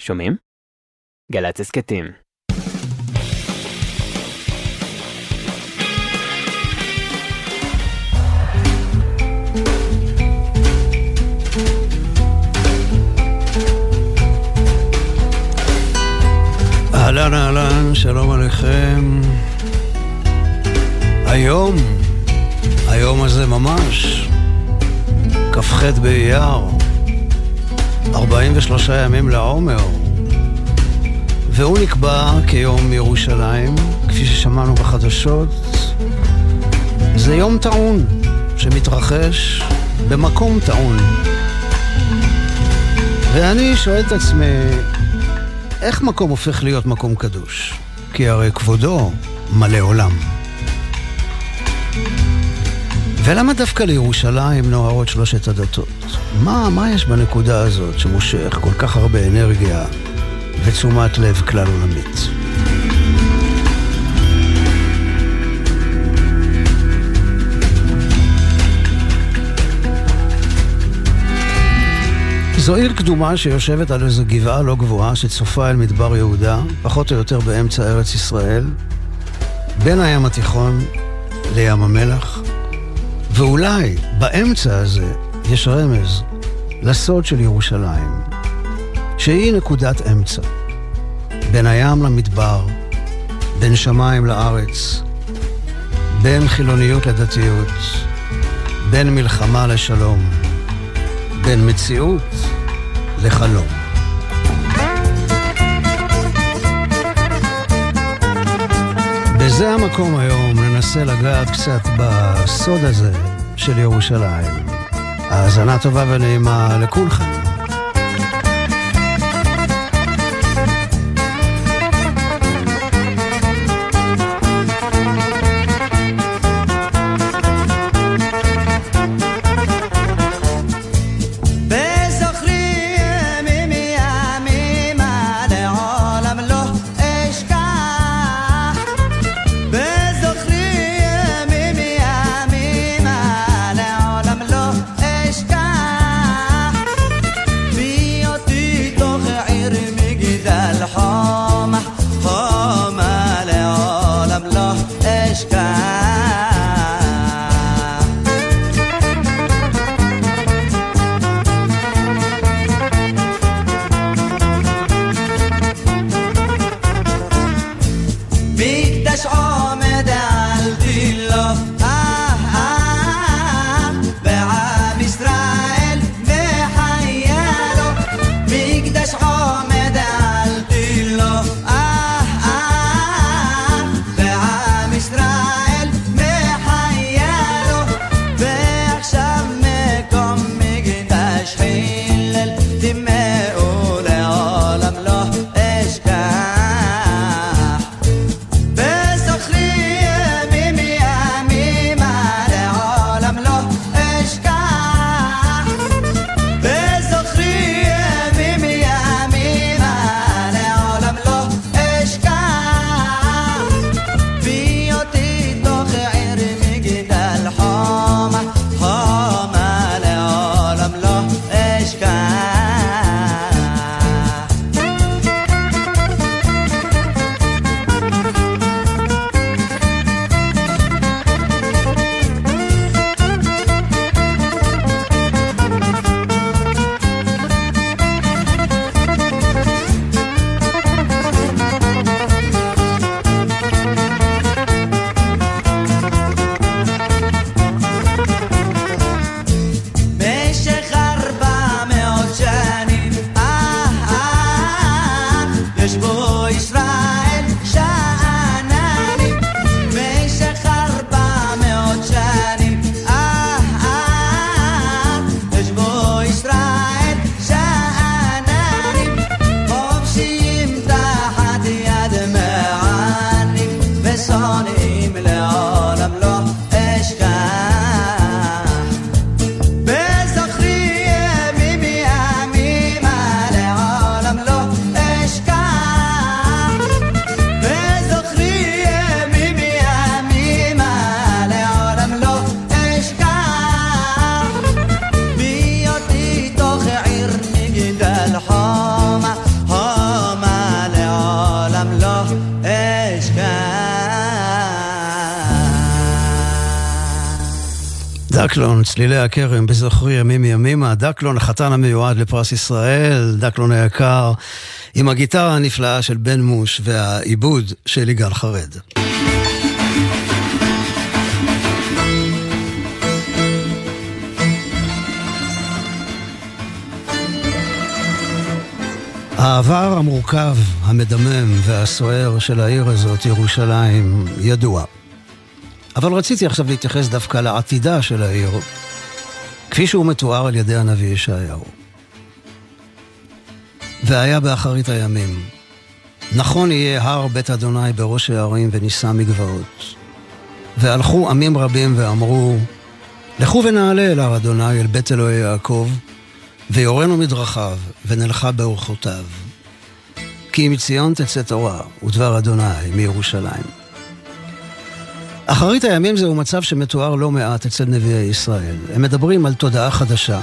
שומעים? גל"צ הסכתים. אהלן אהלן, שלום עליכם. היום, היום הזה ממש, כ"ח באייר, 43 ימים לעומר, והוא נקבע כיום ירושלים, כפי ששמענו בחדשות. זה יום טעון שמתרחש במקום טעון. ואני שואל את עצמי, איך מקום הופך להיות מקום קדוש? כי הרי כבודו מלא עולם. ולמה דווקא לירושלים נוערות שלושת הדתות? מה, מה יש בנקודה הזאת שמושך כל כך הרבה אנרגיה ותשומת לב כלל עולמית? זו עיר קדומה שיושבת על איזו גבעה לא גבוהה שצופה אל מדבר יהודה, פחות או יותר באמצע ארץ ישראל, בין הים התיכון לים המלח, ואולי באמצע הזה יש רמז לסוד של ירושלים, שהיא נקודת אמצע, בין הים למדבר, בין שמיים לארץ, בין חילוניות לדתיות, בין מלחמה לשלום, בין מציאות לחלום. בזה המקום היום ננסה לגעת קצת בסוד הזה של ירושלים. האזנה טובה ונעימה לכולכם. צלילי הכרם, בזוכרי ימים ימימה, דקלון, החתן המיועד לפרס ישראל, דקלון היקר, עם הגיטרה הנפלאה של בן מוש והעיבוד של יגאל חרד. העבר המורכב, המדמם והסוער של העיר הזאת, ירושלים, ידוע. אבל רציתי עכשיו להתייחס דווקא לעתידה של העיר, כפי שהוא מתואר על ידי הנביא ישעיהו. והיה באחרית הימים. נכון יהיה הר בית אדוני בראש הערים ונישא מגבעות. והלכו עמים רבים ואמרו, לכו ונעלה אל הר אדוני, אל בית אלוהי יעקב, ויורנו מדרכיו, ונלכה באורחותיו. כי מציון תצא תורה, ודבר אדוני מירושלים. אחרית הימים זהו מצב שמתואר לא מעט אצל נביאי ישראל. הם מדברים על תודעה חדשה,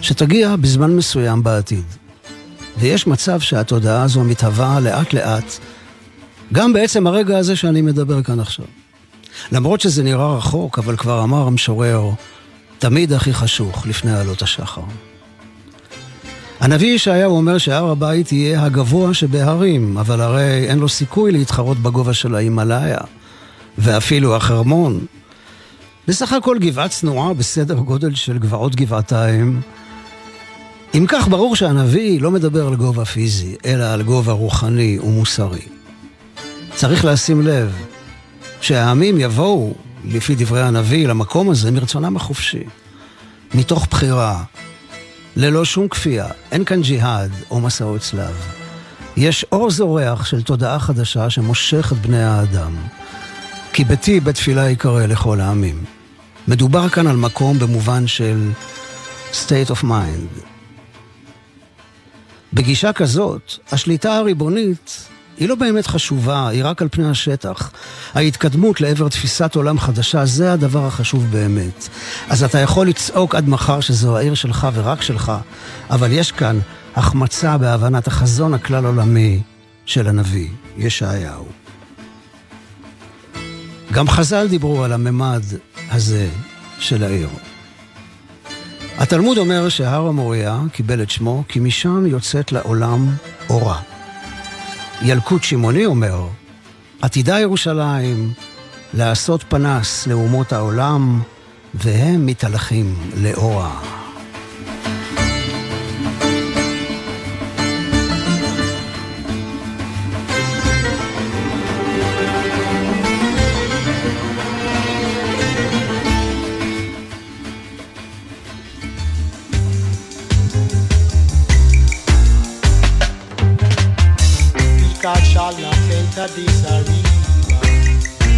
שתגיע בזמן מסוים בעתיד. ויש מצב שהתודעה הזו מתהווה לאט לאט, גם בעצם הרגע הזה שאני מדבר כאן עכשיו. למרות שזה נראה רחוק, אבל כבר אמר המשורר, תמיד הכי חשוך לפני עלות השחר. הנביא ישעיהו אומר שהר הבית יהיה הגבוה שבהרים, אבל הרי אין לו סיכוי להתחרות בגובה של ההימאליה. ואפילו החרמון. בסך הכל גבעה צנועה בסדר גודל של גבעות גבעתיים. אם כך, ברור שהנביא לא מדבר על גובה פיזי, אלא על גובה רוחני ומוסרי. צריך לשים לב שהעמים יבואו, לפי דברי הנביא, למקום הזה מרצונם החופשי, מתוך בחירה, ללא שום כפייה. אין כאן ג'יהאד או מסעות צלב. יש אור זורח של תודעה חדשה שמושך את בני האדם. כי ביתי בית תפילה יקרא לכל העמים. מדובר כאן על מקום במובן של state of mind. בגישה כזאת, השליטה הריבונית היא לא באמת חשובה, היא רק על פני השטח. ההתקדמות לעבר תפיסת עולם חדשה, זה הדבר החשוב באמת. אז אתה יכול לצעוק עד מחר שזו העיר שלך ורק שלך, אבל יש כאן החמצה בהבנת החזון הכלל עולמי של הנביא, ישעיהו. גם חז"ל דיברו על הממד הזה של העיר. התלמוד אומר שהר המוריה קיבל את שמו כי משם יוצאת לעולם אורה. ילקוט שמעוני אומר, עתידה ירושלים לעשות פנס לאומות העולם, והם מתהלכים לאורה. Enter this arena.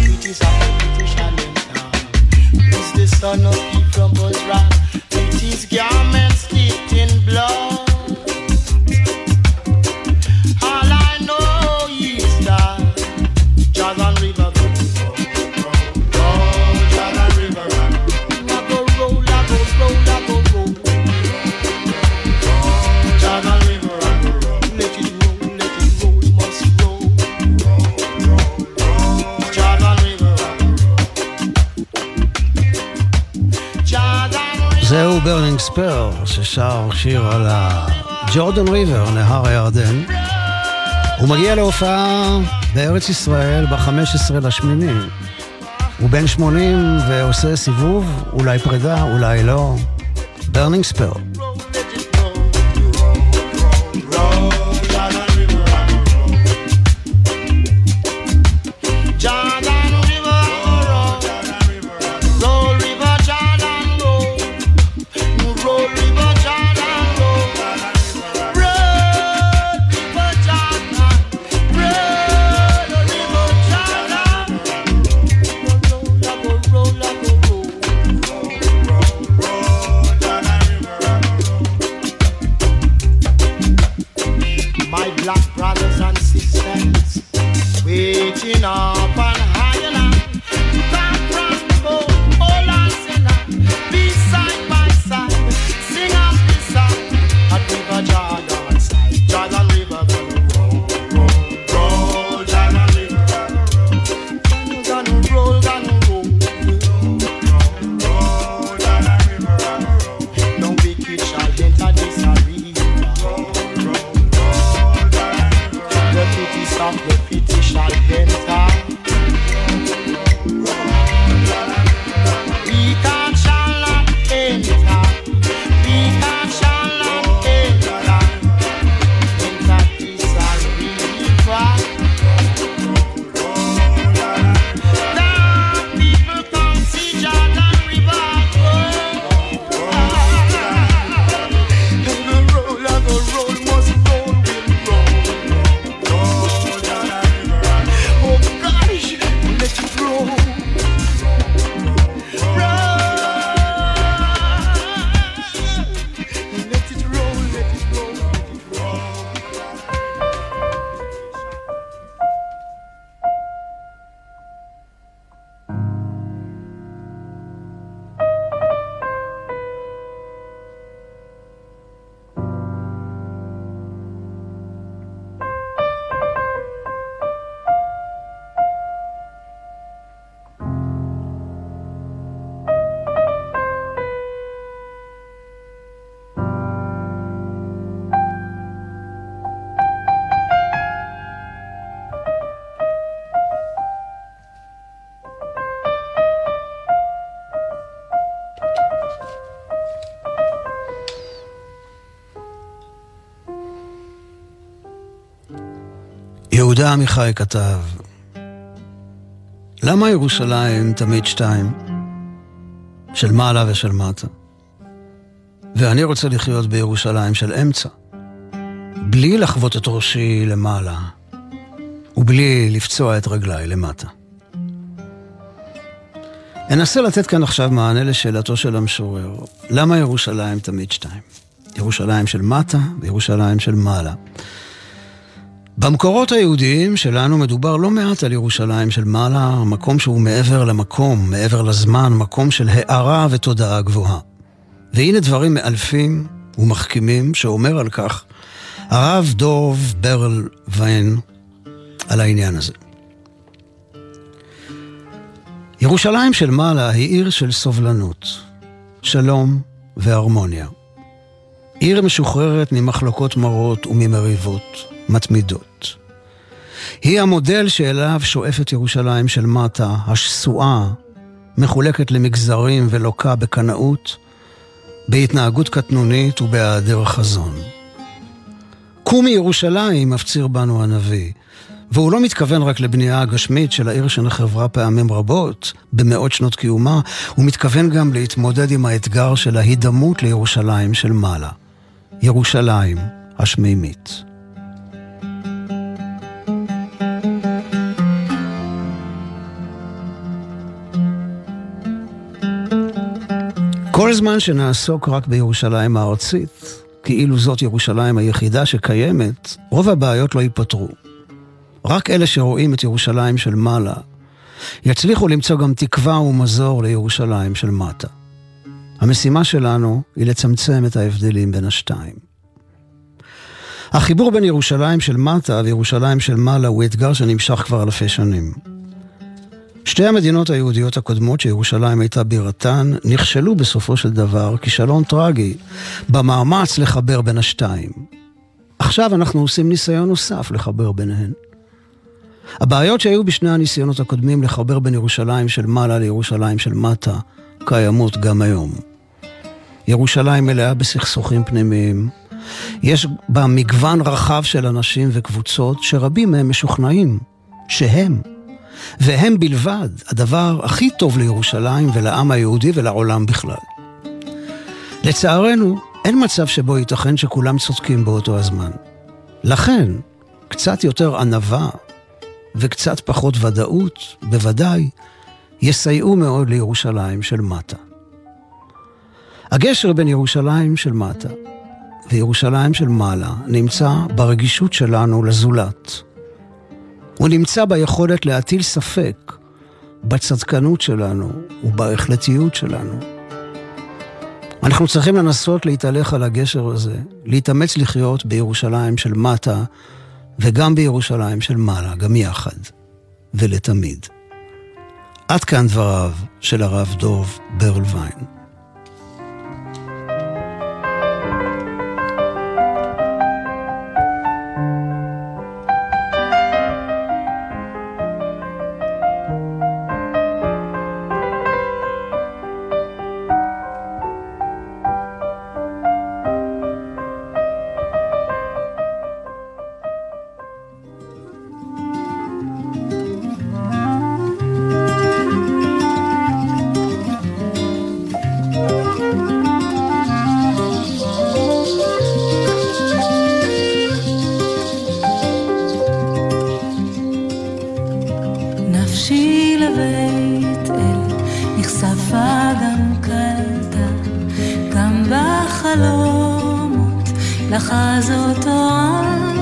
It is a competition town. Is the son of from Buzran? With his garments dipped in blood. זהו Burning Spear, ששר שיר על ה Jordan River, נהר הירדן. הוא מגיע להופעה בארץ ישראל ב-15 לשמיני. הוא בן 80 ועושה סיבוב, אולי פרידה, אולי לא. Burning Spear. יהודה עמיחי כתב, למה ירושלים תמיד שתיים? של מעלה ושל מטה. ואני רוצה לחיות בירושלים של אמצע, בלי לחוות את ראשי למעלה, ובלי לפצוע את רגליי למטה. אנסה לתת כאן עכשיו מענה לשאלתו של המשורר, למה ירושלים תמיד שתיים? ירושלים של מטה וירושלים של מעלה. במקורות היהודיים שלנו מדובר לא מעט על ירושלים של מעלה, מקום שהוא מעבר למקום, מעבר לזמן, מקום של הארה ותודעה גבוהה. והנה דברים מאלפים ומחכימים שאומר על כך הרב דוב ברל ויין על העניין הזה. ירושלים של מעלה היא עיר של סובלנות, שלום והרמוניה. עיר משוחררת ממחלוקות מרות וממריבות מתמידות. היא המודל שאליו שואפת ירושלים של מטה, השסועה, מחולקת למגזרים ולוקה בקנאות, בהתנהגות קטנונית ובהיעדר חזון. קומי ירושלים, מפציר בנו הנביא, והוא לא מתכוון רק לבנייה הגשמית של העיר שנחברה פעמים רבות, במאות שנות קיומה, הוא מתכוון גם להתמודד עם האתגר של ההידמות לירושלים של מעלה. ירושלים השמימית. כל זמן שנעסוק רק בירושלים הארצית, כאילו זאת ירושלים היחידה שקיימת, רוב הבעיות לא ייפתרו. רק אלה שרואים את ירושלים של מעלה, יצליחו למצוא גם תקווה ומזור לירושלים של מטה. המשימה שלנו היא לצמצם את ההבדלים בין השתיים. החיבור בין ירושלים של מטה וירושלים של מעלה הוא אתגר שנמשך כבר אלפי שנים. שתי המדינות היהודיות הקודמות שירושלים הייתה בירתן, נכשלו בסופו של דבר כישלון טרגי במאמץ לחבר בין השתיים. עכשיו אנחנו עושים ניסיון נוסף לחבר ביניהן. הבעיות שהיו בשני הניסיונות הקודמים לחבר בין ירושלים של מעלה לירושלים של מטה קיימות גם היום. ירושלים מלאה בסכסוכים פנימיים. יש בה מגוון רחב של אנשים וקבוצות שרבים מהם משוכנעים שהם והם בלבד הדבר הכי טוב לירושלים ולעם היהודי ולעולם בכלל. לצערנו, אין מצב שבו ייתכן שכולם צודקים באותו הזמן. לכן, קצת יותר ענווה וקצת פחות ודאות, בוודאי, יסייעו מאוד לירושלים של מטה. הגשר בין ירושלים של מטה וירושלים של מעלה נמצא ברגישות שלנו לזולת. הוא נמצא ביכולת להטיל ספק בצדקנות שלנו ובהחלטיות שלנו. אנחנו צריכים לנסות להתהלך על הגשר הזה, להתאמץ לחיות בירושלים של מטה וגם בירושלים של מעלה, גם יחד, ולתמיד. עד כאן דבריו של הרב דוב ברלווין. לחז אותו על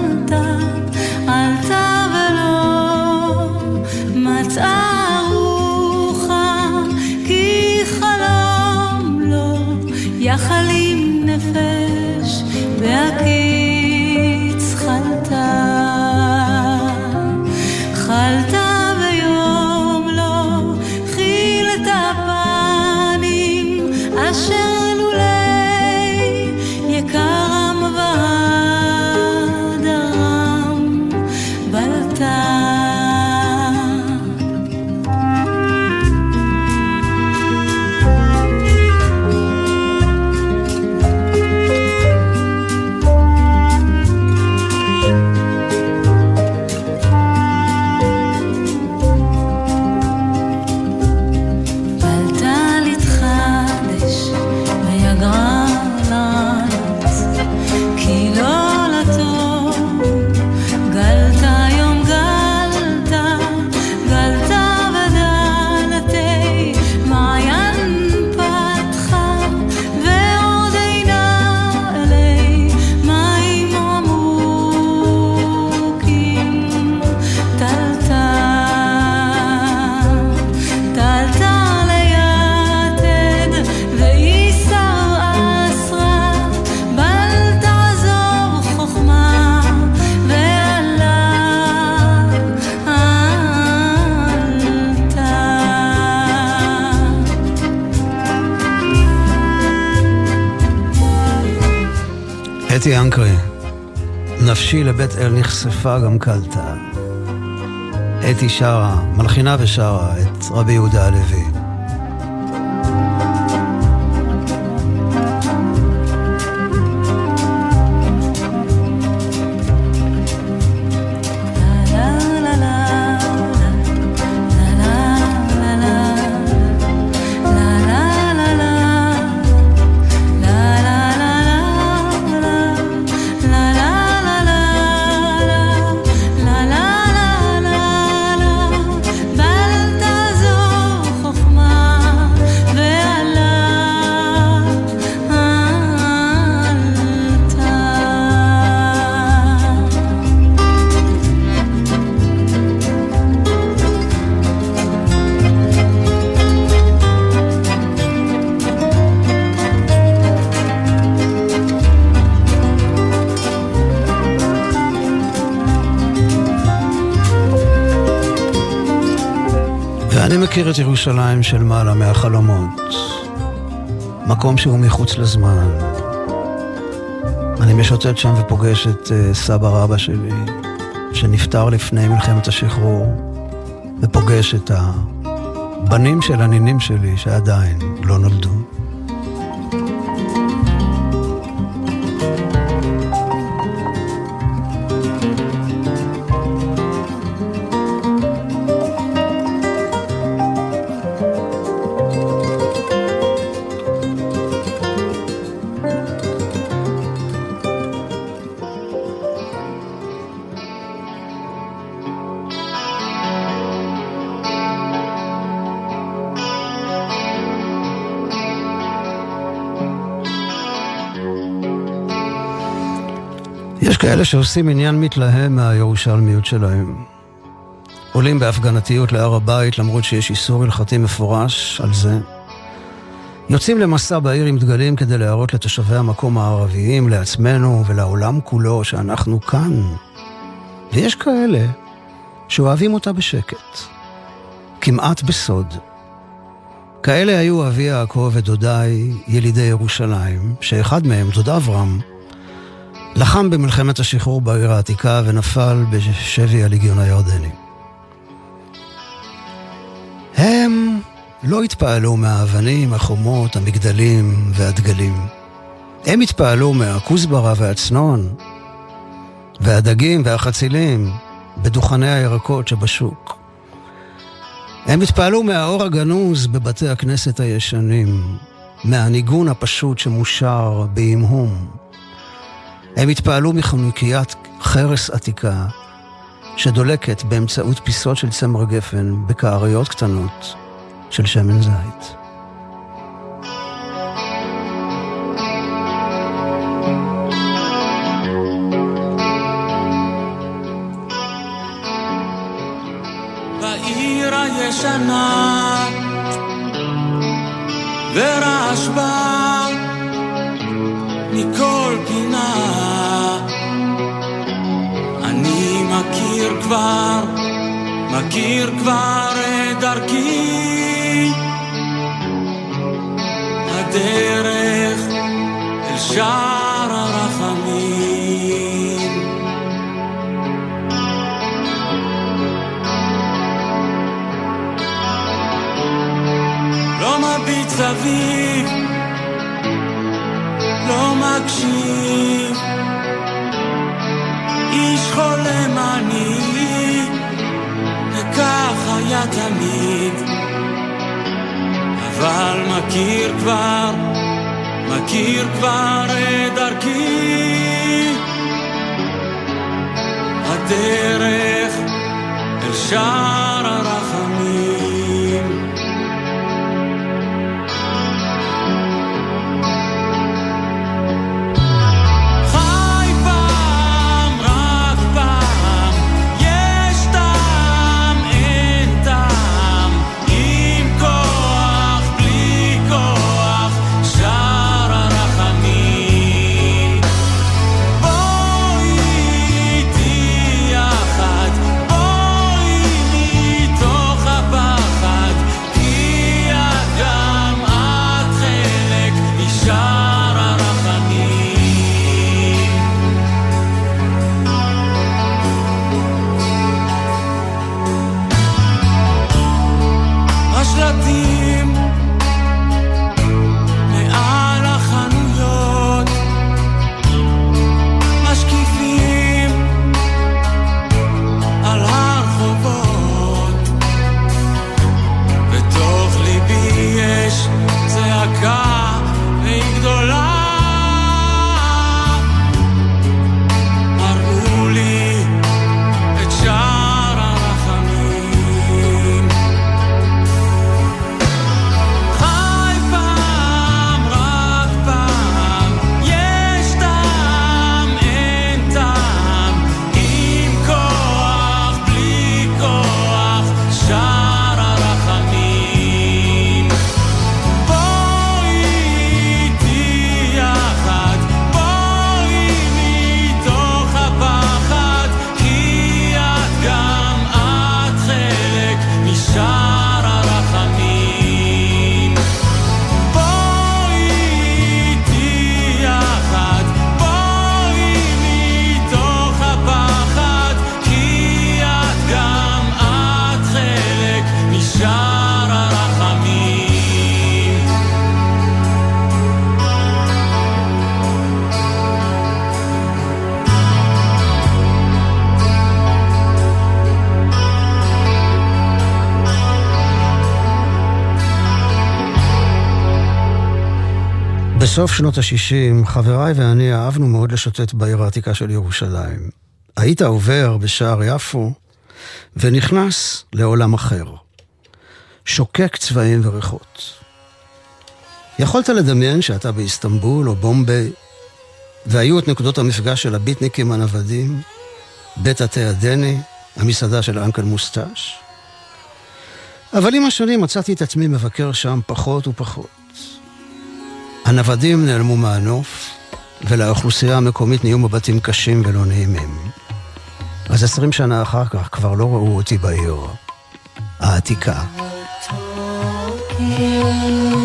נפשי לבית אל נחשפה גם קלטה. אתי שרה, מלחינה ושרה את רבי יהודה הלוי. את ירושלים של מעלה מהחלומות. מקום שהוא מחוץ לזמן. אני משוטט שם ופוגש את uh, סבא רבא שלי, שנפטר לפני מלחמת השחרור, ופוגש את הבנים של הנינים שלי שעדיין לא נולדו. כאלה שעושים עניין מתלהם מהירושלמיות שלהם. עולים בהפגנתיות להר הבית למרות שיש איסור הלכתי מפורש על זה. יוצאים למסע בעיר עם דגלים כדי להראות לתושבי המקום הערביים, לעצמנו ולעולם כולו שאנחנו כאן. ויש כאלה שאוהבים אותה בשקט, כמעט בסוד. כאלה היו אבי יעקב ודודיי, ילידי ירושלים, שאחד מהם, דוד אברהם, לחם במלחמת השחרור בעיר העתיקה ונפל בשבי הליגיון הירדני. הם לא התפעלו מהאבנים, החומות, המגדלים והדגלים. הם התפעלו מהכוסברה והצנון, והדגים והחצילים בדוכני הירקות שבשוק. הם התפעלו מהאור הגנוז בבתי הכנסת הישנים, מהניגון הפשוט שמושר בהמהום. הם התפעלו מחנוקיית חרס עתיקה שדולקת באמצעות פיסות של צמר גפן בכעריות קטנות של שמן זית. בעיר הישנה מכיר כבר, מכיר כבר את דרכי. הדרך אל שער הרחמים. לא מביט סביב לא מקשיב חולם אני. וכך היה תמיד. אבל מכיר כבר, מכיר כבר את דרכי. הדרך אל שער הרחמים בסוף שנות ה-60, חבריי ואני אהבנו מאוד לשוטט בעיר העתיקה של ירושלים. היית עובר בשער יפו ונכנס לעולם אחר. שוקק צבעים וריחות. יכולת לדמיין שאתה באיסטנבול או בומביי, והיו את נקודות המפגש של הביטניקים הנוודים, בית התה הדני, המסעדה של אנקל מוסטש. אבל עם השנים מצאתי את עצמי מבקר שם פחות ופחות. הנוודים נעלמו מהנוף, ולאוכלוסייה המקומית נהיו מבטים קשים ולא נעימים. אז עשרים שנה אחר כך כבר לא ראו אותי בעיר העתיקה. space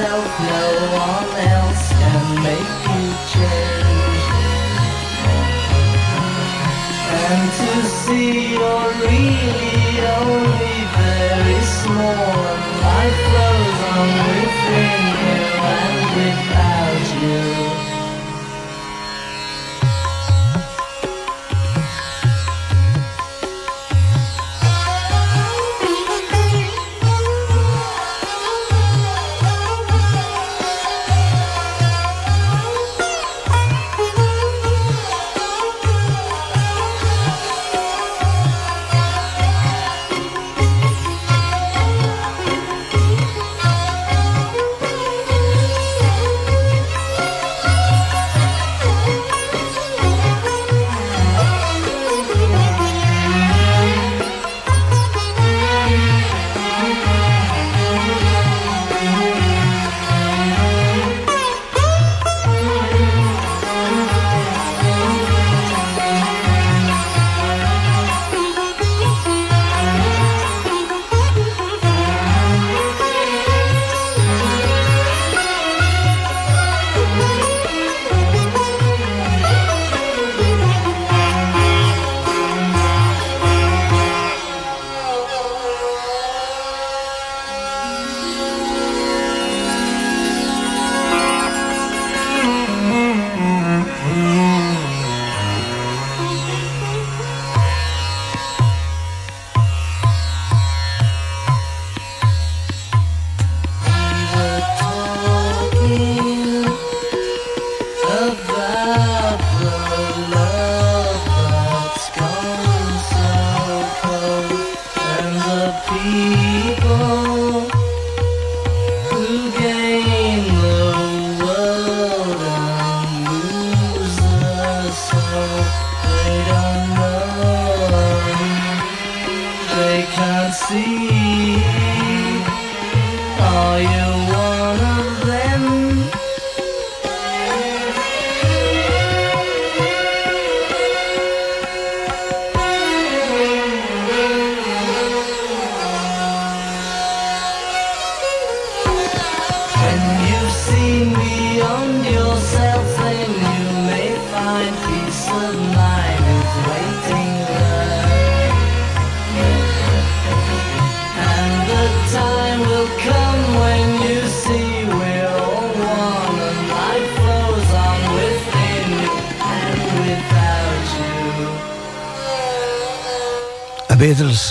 yourself. No one else can make you change. And to see you're really only very small. And life flows on within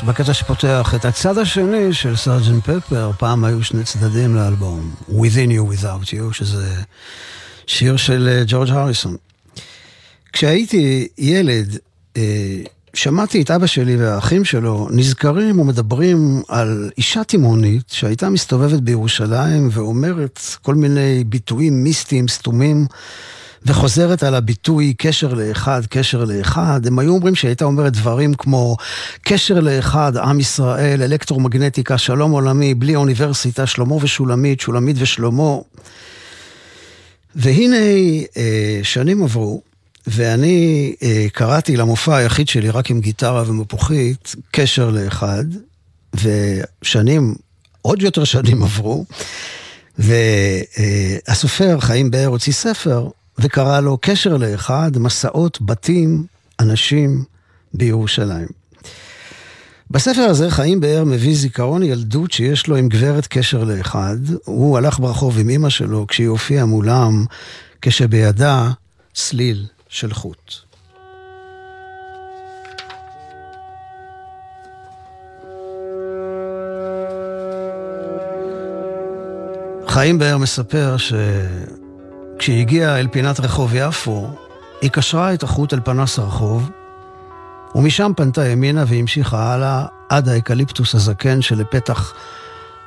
בקטע שפותח את הצד השני של סארג'נט פפר, פעם היו שני צדדים לאלבום, Within You Without You, שזה שיר של אה, ג'ורג' הריסון. כשהייתי ילד, אה, שמעתי את אבא שלי והאחים שלו נזכרים ומדברים על אישה תימהונית שהייתה מסתובבת בירושלים ואומרת כל מיני ביטויים מיסטיים, סתומים. וחוזרת על הביטוי קשר לאחד, קשר לאחד, הם היו אומרים שהייתה אומרת דברים כמו קשר לאחד, עם ישראל, אלקטרומגנטיקה, שלום עולמי, בלי אוניברסיטה, שלמה ושולמית, שולמית ושלמה. והנה אה, שנים עברו, ואני אה, קראתי למופע היחיד שלי רק עם גיטרה ומפוחית, קשר לאחד, ושנים, עוד יותר שנים עברו, והסופר חיים באר הוציא ספר וקרא לו קשר לאחד, מסעות בתים, אנשים בירושלים. בספר הזה חיים באר מביא זיכרון ילדות שיש לו עם גברת קשר לאחד. הוא הלך ברחוב עם אמא שלו כשהיא הופיעה מולם, כשבידה סליל של חוט. חיים באר מספר ש... כשהיא הגיעה אל פינת רחוב יפו, היא קשרה את החוט אל פנס הרחוב, ומשם פנתה ימינה והמשיכה הלאה עד האקליפטוס הזקן שלפתח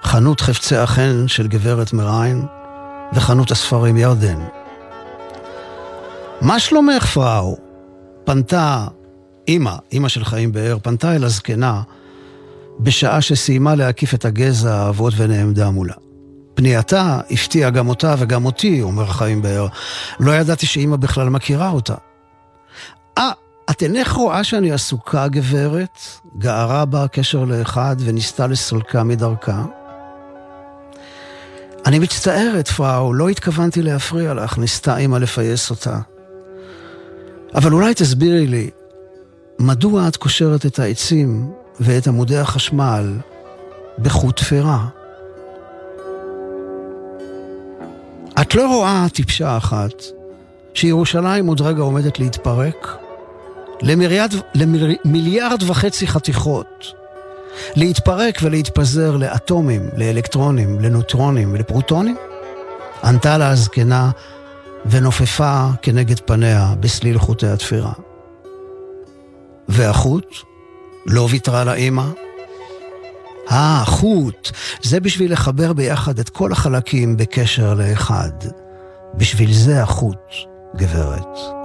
חנות חפצי החן של גברת מריין וחנות הספרים ירדן. מה שלומך, Frau? פנתה אימא, אימא של חיים באר, פנתה אל הזקנה בשעה שסיימה להקיף את הגזע העבות ונעמדה מולה. פנייתה הפתיעה גם אותה וגם אותי, אומר חיים באר. לא ידעתי שאימא בכלל מכירה אותה. אה, את אינך רואה שאני עסוקה, גברת? גערה בה קשר לאחד וניסתה לסולקה מדרכה. אני מצטערת, פראו, לא התכוונתי להפריע לך, ניסתה אימא לפייס אותה. אבל אולי תסבירי לי, מדוע את קושרת את העצים ואת עמודי החשמל בחוט תפירה? את לא רואה טיפשה אחת שירושלים עוד רגע עומדת להתפרק למיליארד, למיליארד וחצי חתיכות, להתפרק ולהתפזר לאטומים, לאלקטרונים, לנוטרונים ולפרוטונים? ענתה לה הזקנה ונופפה כנגד פניה בסליל חוטי התפירה. והחוט לא ויתרה לאימא, אה, חוט. זה בשביל לחבר ביחד את כל החלקים בקשר לאחד. בשביל זה החוט, גברת.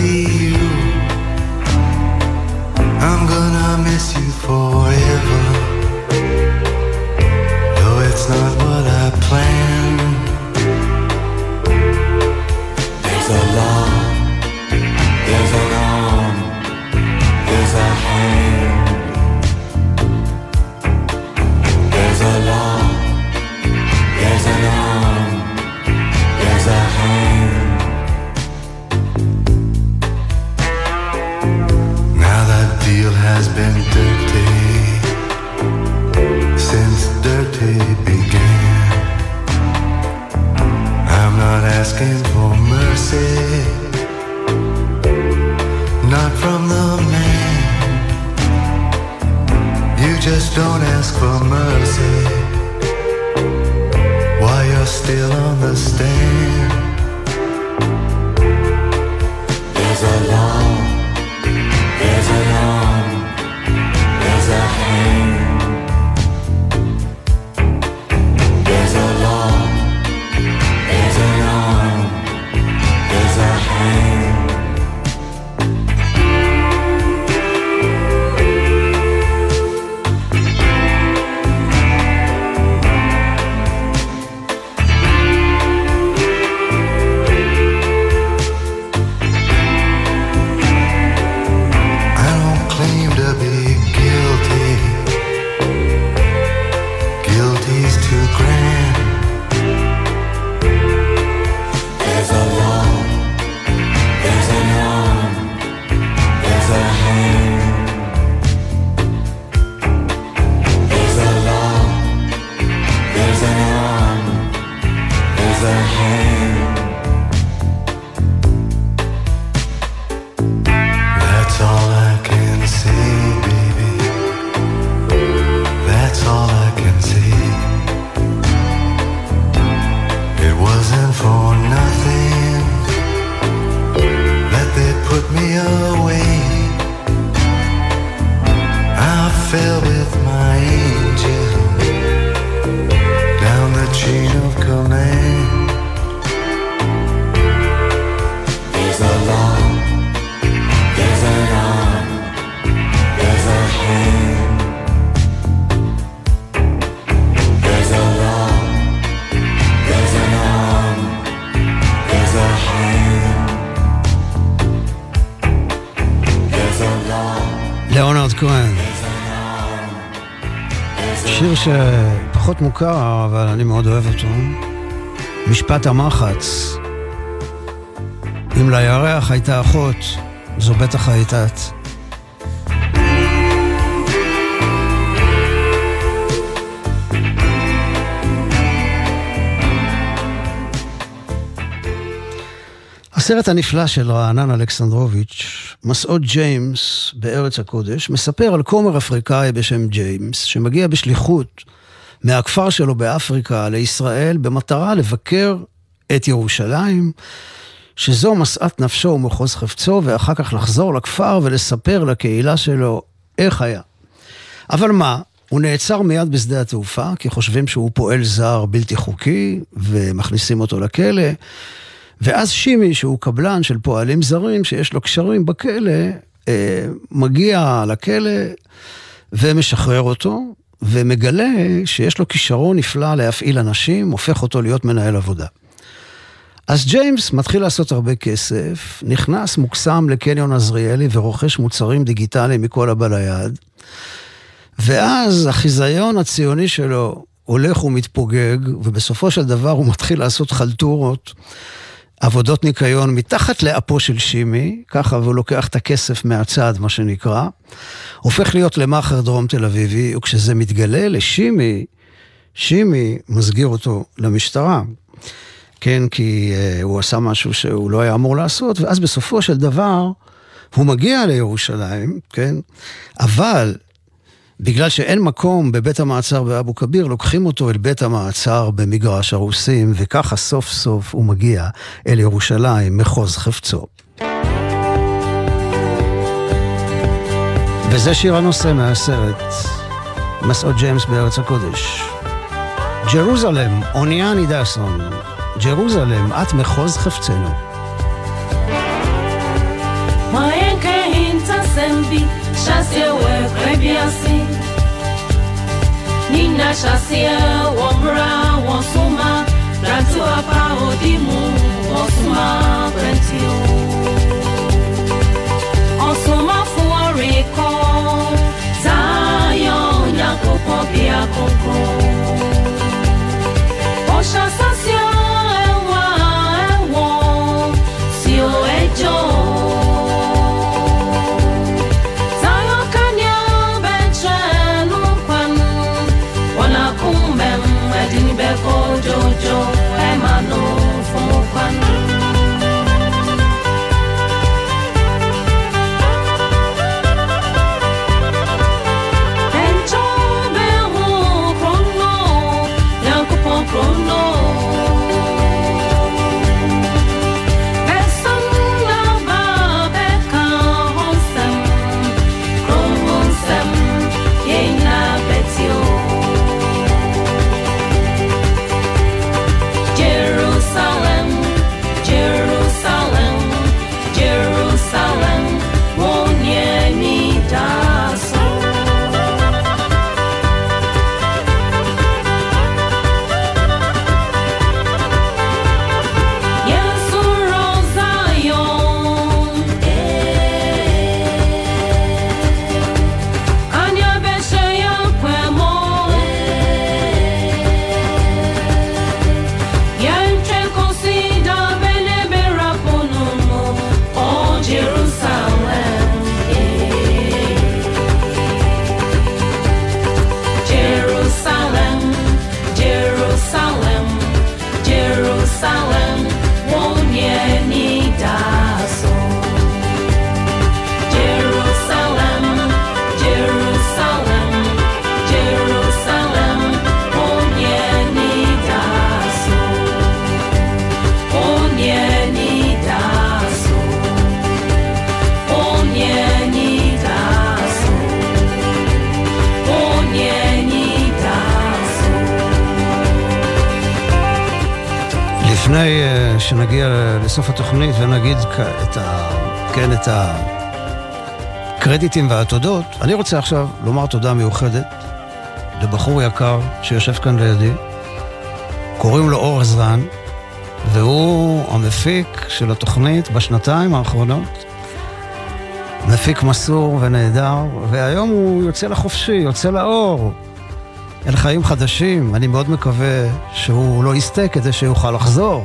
be אבל אני מאוד אוהב אותו. משפט המחץ. אם לירח הייתה אחות, זו בטח הייתה את. הסרט הנפלא של רענן אלכסנדרוביץ', מסעות ג'יימס בארץ הקודש, מספר על כומר אפריקאי בשם ג'יימס, שמגיע בשליחות מהכפר שלו באפריקה לישראל במטרה לבקר את ירושלים, שזו משאת נפשו ומחוז חפצו, ואחר כך לחזור לכפר ולספר לקהילה שלו איך היה. אבל מה, הוא נעצר מיד בשדה התעופה, כי חושבים שהוא פועל זר בלתי חוקי, ומכניסים אותו לכלא. ואז שימי, שהוא קבלן של פועלים זרים, שיש לו קשרים בכלא, אה, מגיע לכלא ומשחרר אותו, ומגלה שיש לו כישרון נפלא להפעיל אנשים, הופך אותו להיות מנהל עבודה. אז ג'יימס מתחיל לעשות הרבה כסף, נכנס מוקסם לקניון עזריאלי ורוכש מוצרים דיגיטליים מכל הבא ליד, ואז החיזיון הציוני שלו הולך ומתפוגג, ובסופו של דבר הוא מתחיל לעשות חלטורות, עבודות ניקיון מתחת לאפו של שימי, ככה והוא לוקח את הכסף מהצד, מה שנקרא, הופך להיות למאכר דרום תל אביבי, וכשזה מתגלה לשימי, שימי מסגיר אותו למשטרה. כן, כי uh, הוא עשה משהו שהוא לא היה אמור לעשות, ואז בסופו של דבר הוא מגיע לירושלים, כן, אבל בגלל שאין מקום בבית המעצר באבו כביר, לוקחים אותו אל בית המעצר במגרש הרוסים, וככה סוף סוף הוא מגיע אל ירושלים, מחוז חפצו. וזה שיר הנושא מהסרט, מסעות ג'יימס בארץ הקודש. ג'רוזלם, אונייה נידסון. ג'רוזלם, את מחוז חפצנו. Sembi, shasie we krebiasi. Nina chasia womra wonsuma Brantua pa odimu wonsuma brentio שנגיע לסוף התוכנית ונגיד את ה... כן, את הקרדיטים והתודות, אני רוצה עכשיו לומר תודה מיוחדת לבחור יקר שיושב כאן לידי. קוראים לו אור עזרן, והוא המפיק של התוכנית בשנתיים האחרונות. מפיק מסור ונהדר, והיום הוא יוצא לחופשי, יוצא לאור. אל חיים חדשים, אני מאוד מקווה שהוא לא יסטה כדי שיוכל לחזור,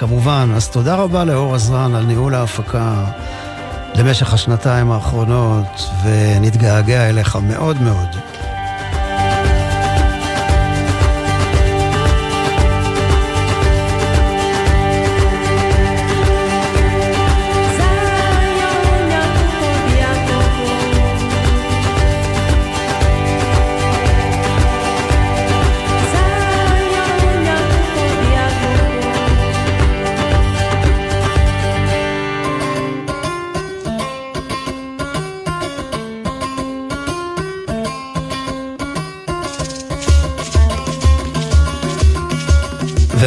כמובן. אז תודה רבה לאור עזרן על ניהול ההפקה למשך השנתיים האחרונות, ונתגעגע אליך מאוד מאוד.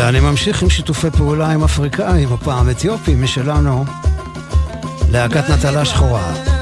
ואני ממשיך עם שיתופי פעולה עם אפריקאים, הפעם אתיופים משלנו, להקת נטלה שחורה.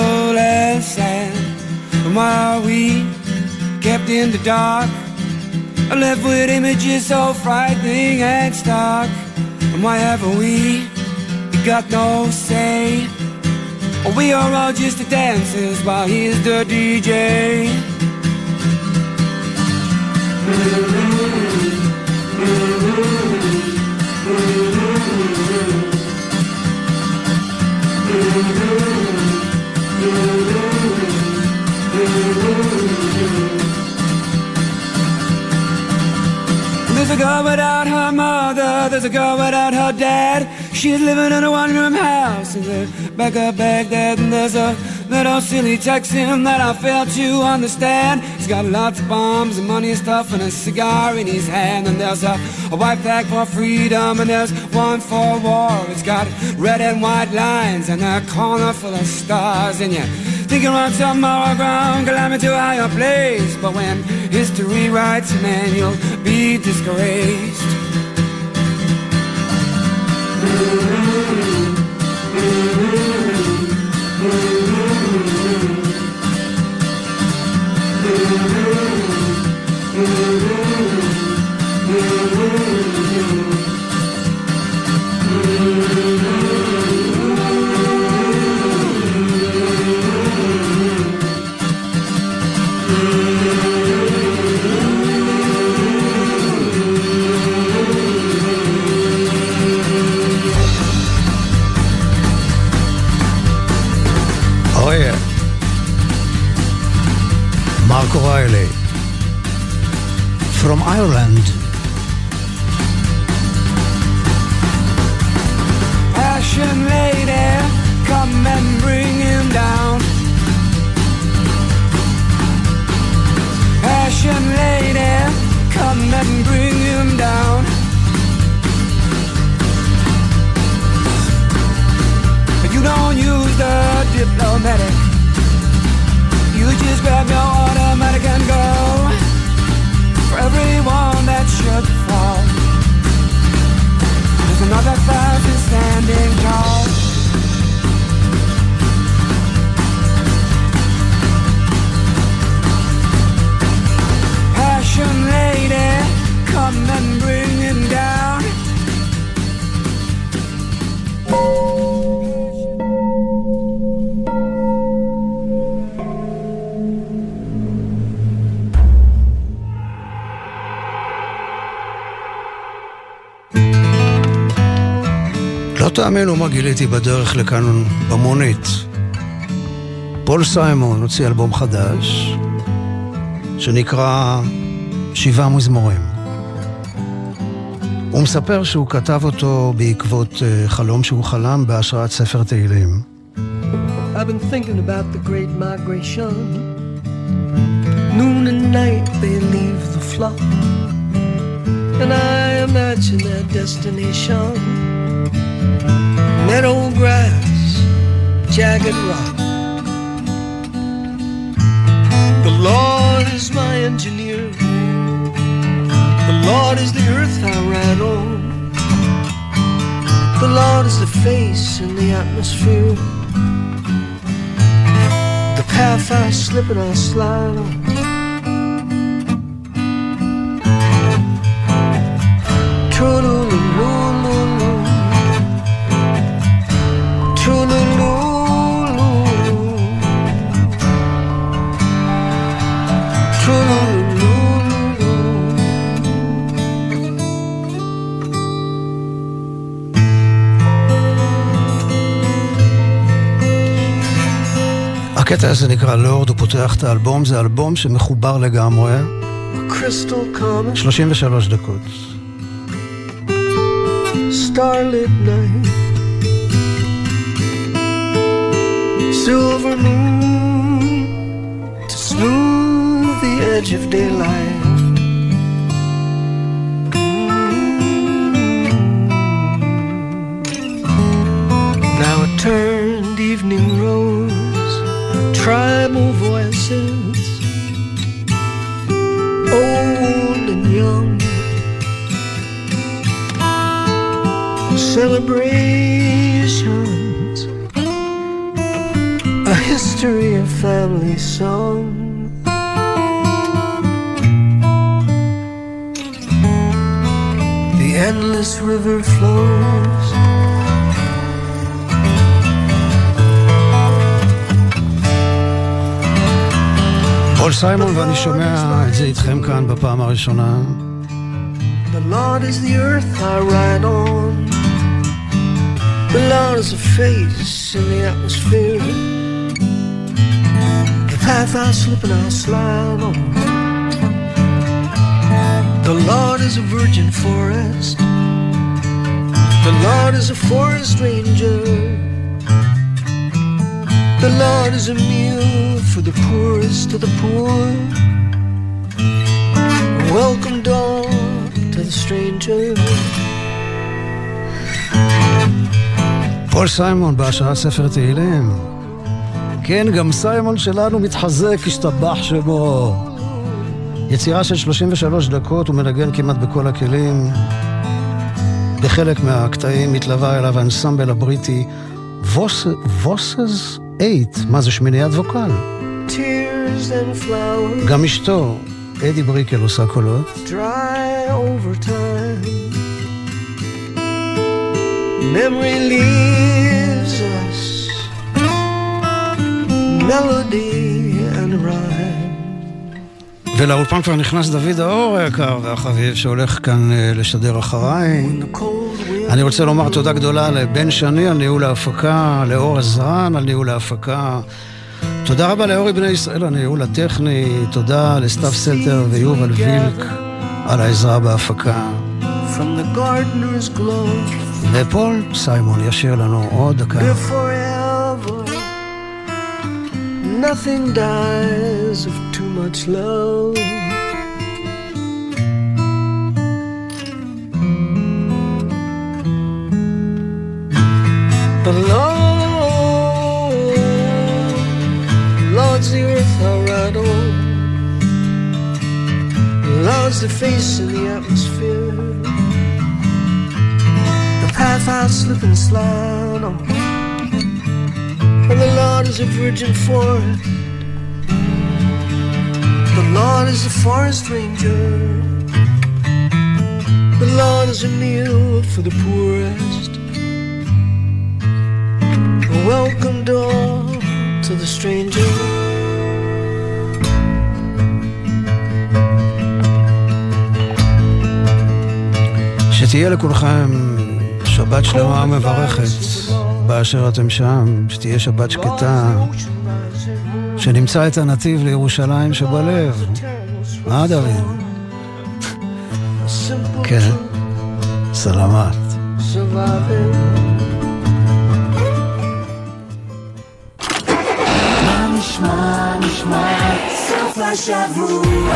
And sand. And while we kept in the dark, I left with images so frightening and stark. And why haven't we got no say? We are all just the dancers while he's the DJ. Girl without her mother, there's a girl without her dad. She's living in a one room house in the back of Baghdad. And there's a little silly Texan that I fail to understand. He's got lots of bombs and money and stuff and a cigar in his hand. And there's a, a white flag for freedom and there's one for war. It's got red and white lines and a corner full of stars. And you think you're on some moral ground, climb to a higher place. But when history writes, man, you'll be disgraced. From Ireland. Passion lady, come and bring him down. Passion lady, come and bring him down. You don't use the diplomatic. You just grab your automatic and go. Everyone that should fall. There's another thousand standing tall. Passion lady, come and bring him down. תאמינו מה גיליתי בדרך לכאן במונית. פול סיימון הוציא אלבום חדש, שנקרא שבעה מזמורים. הוא מספר שהוא כתב אותו בעקבות אה, חלום שהוא חלם בהשראת ספר תהילים. I've been thinking about the great migration. Noon and night they leave the flock. And I imagine their destination. Meadow grass, jagged rock. The Lord is my engineer. The Lord is the earth I ride on. The Lord is the face in the atmosphere. The path I slip and I slide on. True-loo-loo-loo-loo. הקטע הזה נקרא לורד, הוא פותח את האלבום, זה אלבום שמחובר לגמרי, Crystal comet, 33 דקות. starlit night, silver moon to smooth the edge of daylight. Now it turned evening rose, tribal voices, old and young, celebrations, a history of family song. The endless river flows פול סיימון ואני שומע את זה איתכם כאן בפעם הראשונה. The Lord is the earth I ride on. The Lord is a face in the atmosphere. The path I slip and I slide on. The Lord is a virgin forest. The Lord is a forest ranger. The Lord is a meal for the poorest of the poor. Welcome dawn to the stranger. פול סיימון בהשראת ספר תהילים. כן, גם סיימון שלנו מתחזק, השתבח שמו. יצירה של 33 דקות, הוא מנגן כמעט בכל הכלים. בחלק מהקטעים מתלווה אליו האנסמבל הבריטי ווסס 8, מה זה שמיניית ווקל? Tears and flowers גם אשתו, אדי בריקל עושה קולות. Memory leaves us melody. ולאולפן כבר נכנס דוד האור היקר והחביב שהולך כאן אה, לשדר אחריי. אני רוצה לומר תודה גדולה לבן שני על ניהול ההפקה, לאור עזרן על ניהול ההפקה. תודה רבה לאורי בני ישראל על הניהול הטכני, תודה לסתיו סלטר ויובל וילק על העזרה בהפקה. ופול סיימון ישיר לנו עוד דקה. Nothing dies of much love. The Lord, Lord's the earth ride on. Lord's the face in the atmosphere. The path I slip and slide on. And the Lord is a virgin forest. Lord is a forest ranger. The Lord is a meal for the poorest. A welcome door to the stranger. שתהיה לכולכם שבת שלמה ומברכת באשר אתם שם, שתהיה שבת שקטה, שנמצא את הנתיב לירושלים שבלב. A simple כן, סלמת. surviving. סוף השבוע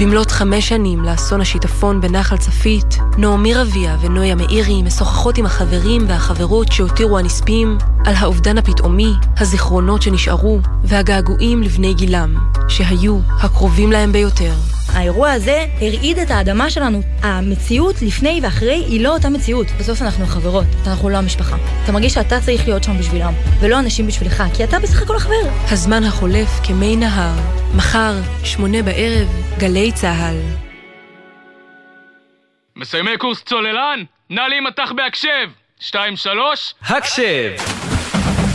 במלאת חמש שנים לאסון השיטפון בנחל צפית, נעמי רביע ונויה מאירי משוחחות עם החברים והחברות שהותירו הנספים על האובדן הפתאומי, הזיכרונות שנשארו והגעגועים לבני גילם, שהיו הקרובים להם ביותר. האירוע הזה הרעיד את האדמה שלנו. המציאות לפני ואחרי היא לא אותה מציאות. בסוף אנחנו חברות, אנחנו לא המשפחה. אתה מרגיש שאתה צריך להיות שם בשבילם, ולא אנשים בשבילך, כי אתה בסך הכל החבר. הזמן החולף כמי נהר, מחר, שמונה בערב, גלי צהל. מסיימי קורס צוללן? נא להימתח בהקשב! שתיים, שלוש... הקשב!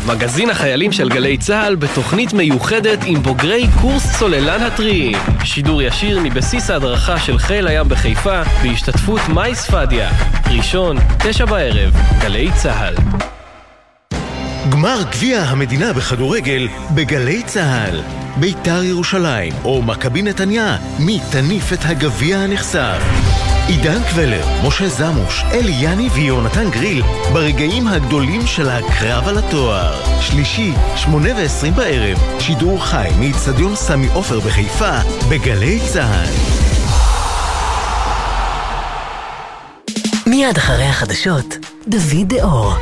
מגזין החיילים של גלי צה"ל בתוכנית מיוחדת עם בוגרי קורס צוללן הטריים. שידור ישיר מבסיס ההדרכה של חיל הים בחיפה בהשתתפות מאי ספדיה. ראשון, תשע בערב, גלי צה"ל. גמר גביע המדינה בכדורגל בגלי צה"ל. ביתר ירושלים או מכבי נתניה, מי תניף את הגביע הנחשף? עידן קבלר, משה זמוש, אלי יני ויונתן גריל ברגעים הגדולים של הקרב על התואר. שלישי, שמונה ועשרים בערב, שידור חי מאיצטדיון סמי עופר בחיפה, בגלי צה"ל. מיד אחרי החדשות, דוד דאור.